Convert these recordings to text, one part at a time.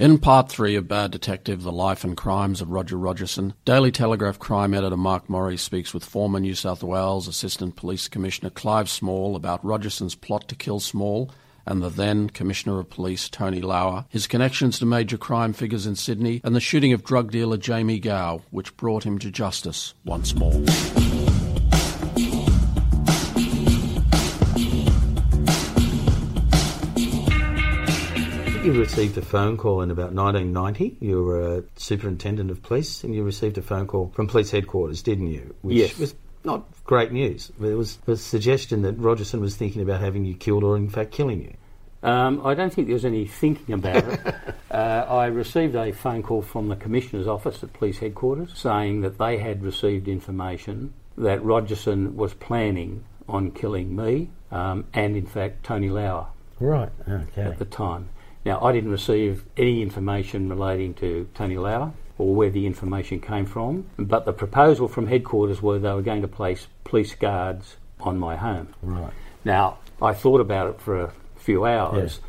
In part three of Bad Detective The Life and Crimes of Roger Rogerson, Daily Telegraph crime editor Mark Morri speaks with former New South Wales Assistant Police Commissioner Clive Small about Rogerson's plot to kill Small and the then Commissioner of Police Tony Lauer, his connections to major crime figures in Sydney, and the shooting of drug dealer Jamie Gao, which brought him to justice once more. You received a phone call in about 1990. You were a superintendent of police, and you received a phone call from police headquarters, didn't you? Which Yes. was not great news. There was a suggestion that Rogerson was thinking about having you killed, or in fact killing you. Um, I don't think there was any thinking about it. uh, I received a phone call from the Commissioner's office at police headquarters saying that they had received information that Rogerson was planning on killing me um, and, in fact, Tony Lauer Right. Okay. at the time. Now, I didn't receive any information relating to Tony Lauer or where the information came from, but the proposal from headquarters was they were going to place police guards on my home. Right. Now, I thought about it for a few hours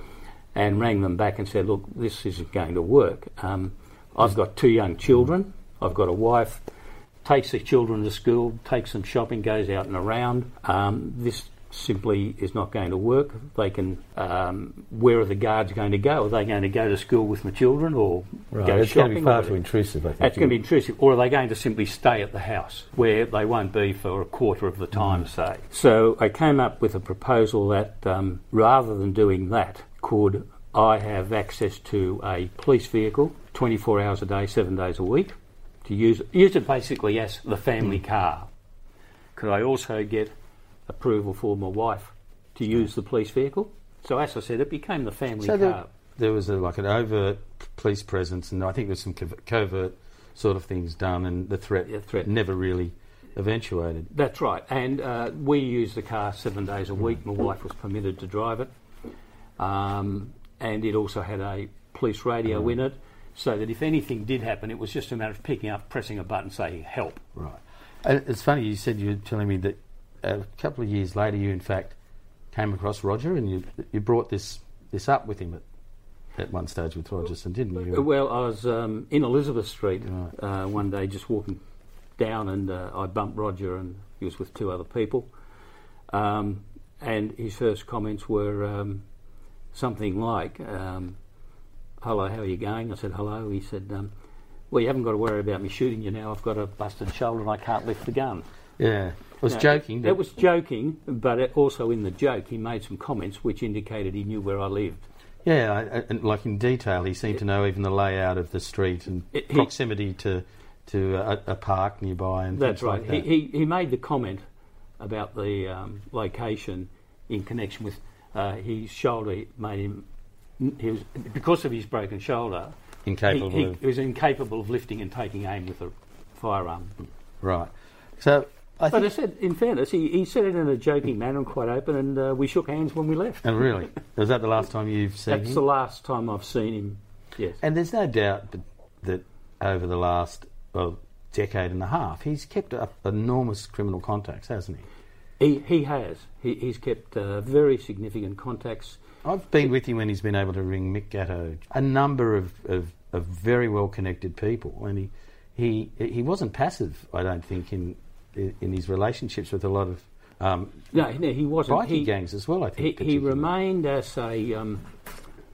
and rang them back and said, look, this isn't going to work. Um, I've got two young children, I've got a wife, takes the children to school, takes them shopping, goes out and around. Um, this simply is not going to work. They can, um, where are the guards going to go? Are they going to go to school with my children or Right. go it's shopping? going to be far too intrusive, I think. That's going to be intrusive. Or are they going to simply stay at the house where they won't be for a quarter of the time, say? So I came up with a proposal that um, rather than doing that, could I have access to a police vehicle 24 hours a day, seven days a week, to use, use it basically as the family car? Could I also get approval for my wife to use the police vehicle? So as I said, it became the family So car. there, there was a, like an overt police presence, and I think there's some covert sort of things done, and the threat, Yeah, threat. never really eventuated. That's right, and uh, we used the car seven days a week. My wife was permitted to drive it, um, and it also had a police radio in it, so that if anything did happen, it was just a matter of picking up, pressing a button, saying "help." Right. And it's funny you said you were telling me that a couple of years later you in fact came across Roger and you you brought this this up with him at, at one stage with Rogerson, didn't you? Well, I was um, in Elizabeth Street Right. uh, one day, just walking down, and uh, I bumped Roger, and he was with two other people. Um, and his first comments were um, something like, um, "Hello, how are you going?" I said, "Hello." He said, um, "Well, you haven't got to worry about me shooting you now. I've got a busted shoulder, and I can't lift the gun." Yeah. I was Now, joking. It was joking, but it also in the joke, he made some comments which indicated he knew where I lived. yeah, I, and like in detail, he seemed to know even the layout of the street and It- he- proximity to to a, a park nearby and That's right. like that. he, he, he made the comment about the um, location in connection with uh, his shoulder made him. He was because of his broken shoulder. Incapable he, he, of he was incapable of lifting and taking aim with a firearm. right. So I But I said, in fairness, he, he said it in a joking manner and quite open, and uh, we shook hands when we left. And really, was that the last time you've seen him? That's him? the last time I've seen him. Yes. And there's no doubt that, that over the last well, decade and a half, he's kept up enormous criminal contacts, hasn't he? He, he has. He, he's kept uh, very significant contacts. I've been with him when he's been able to ring Mick Gatto, a number of, of, of very well connected people, and he, he he wasn't passive. I don't think in in his relationships with a lot of um, No, no he wasn't. bikie He, gangs as well. I think he particularly. remained as a um,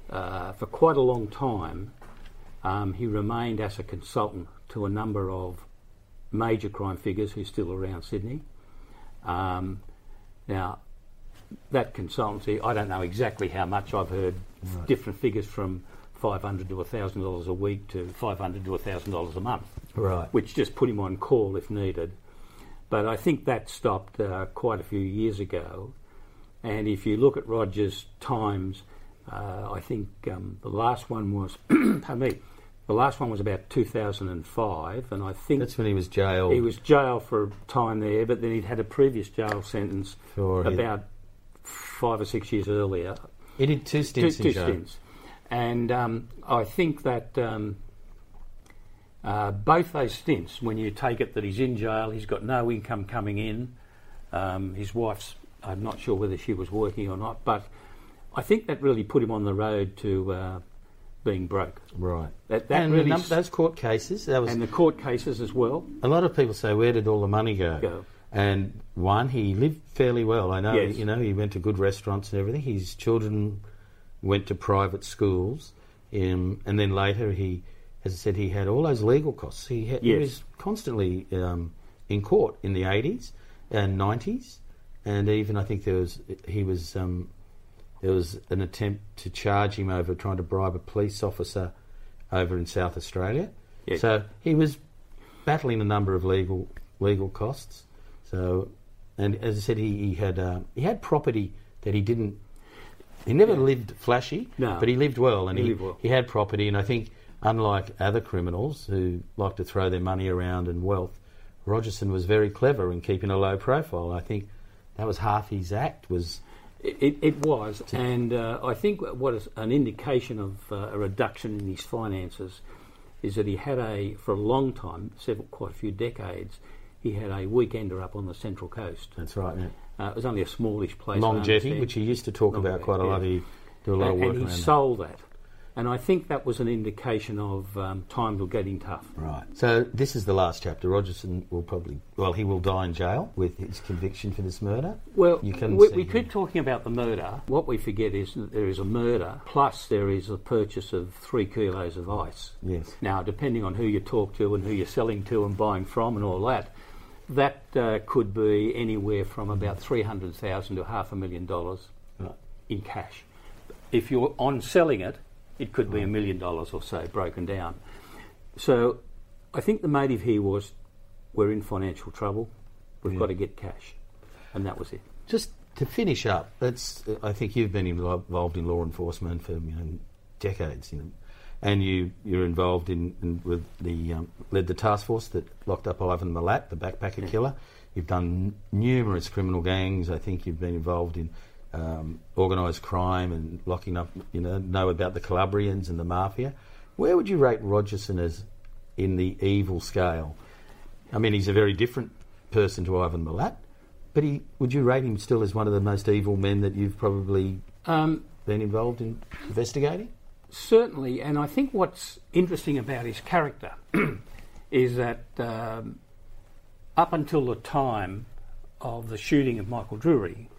uh, for quite a long time. Um, he remained as a consultant to a number of major crime figures who's still around Sydney. Um, now, that consultancy, I don't know exactly how much. I've heard different figures from five hundred to thousand dollars a week to five hundred to thousand dollars a month right. which just put him on call if needed. But I think that stopped uh, quite a few years ago. And if you look at Rogers' times, uh, I think um, the last one was, pardon me, the last one was about 2005, and I think That's when he was jailed. he was jailed for a time there, but then he'd had a previous jail sentence for his- about five or six years earlier He did two two, stints two in jail. stints. And um, I think that um, uh, both those stints, when you take it that he's in jail, he's got no income coming in, um, his wife's, I'm not sure whether she was working or not, but I think that really put him on the road to uh, being broke. Right. That, that and really num- those court cases, that was and the court cases as well. a lot of people say, where did all the money go? Go. And one, he lived fairly well. I know, Yes. you know, he went to good restaurants and everything. His children went to private schools, um, and then later he, as I said, he had all those legal costs. He, had, he was constantly um, in court in the eighties and nineties, and even I think there was he was um, there was an attempt to charge him over trying to bribe a police officer over in South Australia. Yes. So he was battling a number of legal legal costs. So, and as I said, he, he had uh, he had property that he didn't. He never lived flashy, No. but he lived well, and He he, well. he had property. And I think, unlike other criminals who like to throw their money around and wealth, Rogerson was very clever in keeping a low profile. I think that was half his act. Was It, it was, and uh, I think what is an indication of uh, a reduction in his finances is that he had a, for a long time, several, quite a few decades, he had a weekender up on the Central Coast. that's right. Yeah. Uh, it was only a smallish place. Long jetty, which he used to talk Long about quite a lot. He do a lot of work and he sold that. And I think that was an indication of um, times were getting tough. Right. So this is the last chapter. Rogerson will probably, well, he will die in jail with his conviction for this murder. Well, You can we, we keep talking about the murder. What we forget is that there is a murder, plus there is a purchase of three kilos of ice. Yes. Now, depending on who you talk to and who you're selling to and buying from and all that, that uh, could be anywhere from about three hundred thousand to half a million dollars Right. in cash. If you're on selling it, it could be a million dollars or so broken down. So, I think the motive here was we're in financial trouble. We've Yeah. got to get cash, and that was it. Just to finish up, that's. I think you've been involved in law enforcement for you know decades, you know, and you you're involved in, in with the um, led the task force that locked up Ivan Milat, the backpacker Yeah. killer. You've done numerous criminal gangs. I think you've been involved in um, organised crime and locking up. You know, know about the Calabrians and the mafia. Where would you rate Rogerson as in the evil scale? I mean, he's a very different person to Ivan Milat, but he would you rate him still as one of the most evil men that you've probably Um, been involved in investigating? Certainly, and I think what's interesting about his character is that um, up until the time of the shooting of Michael Drury,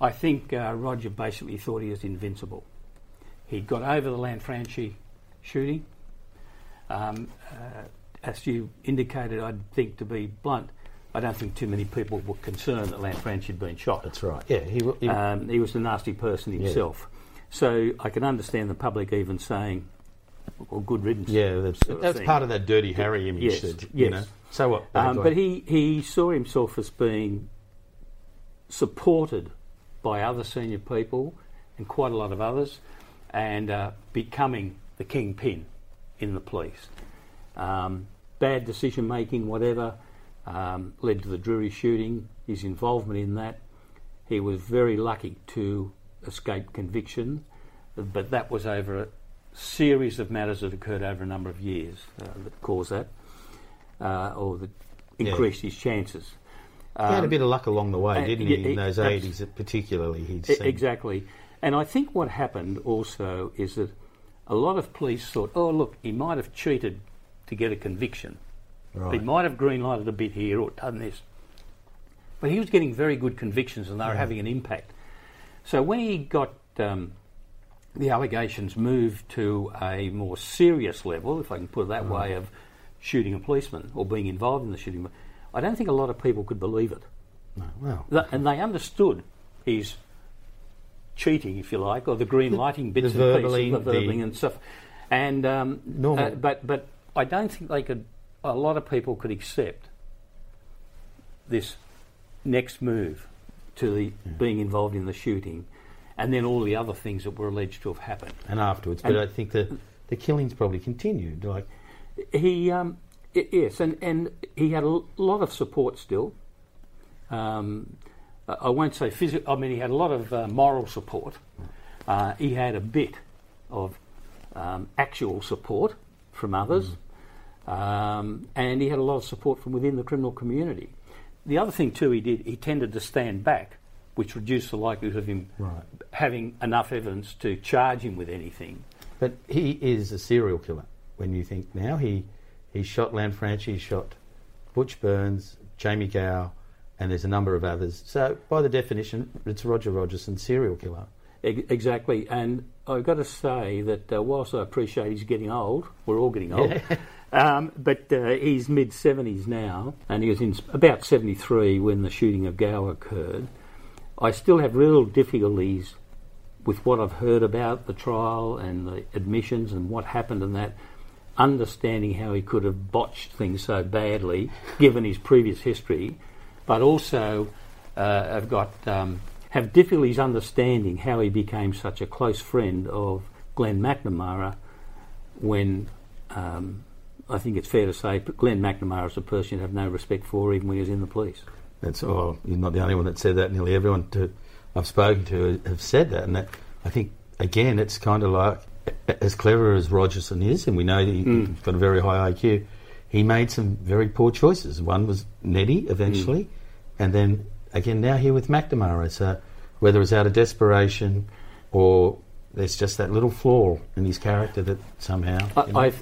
I think uh, Roger basically thought he was invincible. He got over the Lanfranchi shooting. Um, uh, as you indicated, I'd think to be blunt, I don't think too many people were concerned that Lanfranchi had been shot. That's right. Yeah, he, w- he Um, he was a nasty person himself. So I can understand the public even saying, well, good riddance. yeah, that's, sort of that's part of that dirty Harry image. Yes, that, you yes. know. So what? Um, but he, he saw himself as being supported by other senior people and quite a lot of others and uh, becoming the kingpin in the police. Um, bad decision making, whatever, um, led to the Drury shooting, his involvement in that. He was very lucky to escape conviction, but that was over a series of matters that occurred over a number of years uh, that caused that, uh, or that Yeah. increased his chances. He had a Um, bit of luck along the way, didn't he? In those eighties, particularly, he'd seen. Exactly. And I think what happened also is that a lot of police thought, oh, look, he might have cheated to get a conviction. He might have green lighted a bit here or done this. But he was getting very good convictions and they were Yeah. having an impact. So when he got um, the allegations moved to a more serious level, if I can put it that way, of shooting a policeman or being involved in the shooting, I don't think a lot of people could believe it. No, well, Th- and they understood his cheating, if you like, or the green lighting bits the and pieces, the the- and stuff. And um, Normal. uh, but but I don't think they could. A lot of people could accept this next move to the being involved in the shooting, and then all the other things that were alleged to have happened. and afterwards, but and- I think the the killings probably continued. Like, He, um, yes, and, and he had a lot of support still. Um, I- won't say physical. I mean, he had a lot of uh, moral support. Uh, he had a bit of um, actual support from others, um, and he had a lot of support from within the criminal community. The other thing too, he did. He tended to stand back, which reduced the likelihood of him Right. having enough evidence to charge him with anything. But he is a serial killer. When you think now, he he shot Lanfranchi, he shot Butch Burns, Jamie Gao, and there's a number of others. So by the definition, it's Roger Rogerson, serial killer. Exactly, and I've got to say that uh, whilst I appreciate he's getting old, we're all getting old. Yeah. Um, but uh, he's mid 70s now, and he was in about 73 when the shooting of Gao occurred. I still have real difficulties with what I've heard about the trial and the admissions and what happened and that, understanding how he could have botched things so badly given his previous history, but also uh, have got um, have difficulties understanding how he became such a close friend of Glenn McNamara when um, I think it's fair to say Glenn McNamara is a person you have no respect for, even when he was in the police. That's all. You're not the only one that said that. Nearly everyone to, I've spoken to have said that, and that, I think again, it's kind of like as clever as Rogerson is, and we know he, mm. he's got a very high IQ. He made some very poor choices. One was Neddy eventually, mm. and then again now here with McNamara. So whether it's out of desperation or there's just that little flaw in his character that somehow. I,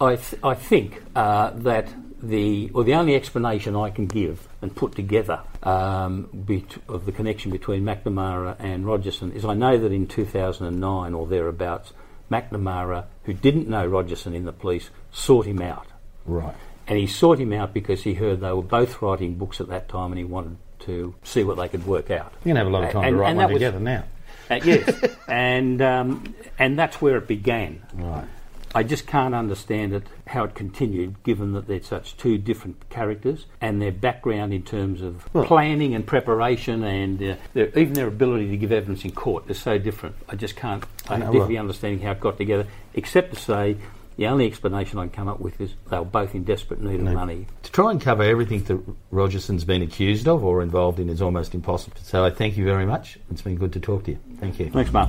I, th- I think uh, that the or the only explanation I can give and put together um, bet- of the connection between McNamara and Rogerson is I know that in 2009 or thereabouts, McNamara, who didn't know Rogerson in the police, sought him out. Right. And he sought him out because he heard they were both writing books at that time, and he wanted to see what they could work out. You can have a lot of time and, to write one together was, now. Uh, yes, and um, and that's where it began. Right. I just can't understand it how it continued, given that they're such two different characters and their background in terms of well, planning and preparation and uh, their, even their ability to give evidence in court is so different. I just can't. I, know, definitely well, understanding how it got together, except to say. The only explanation I can come up with is they were both in desperate need of no, money. To try and cover everything that Rogerson's been accused of or involved in is almost impossible. So I thank you very much. It's been good to talk to you. Thank you. Thanks, Mark.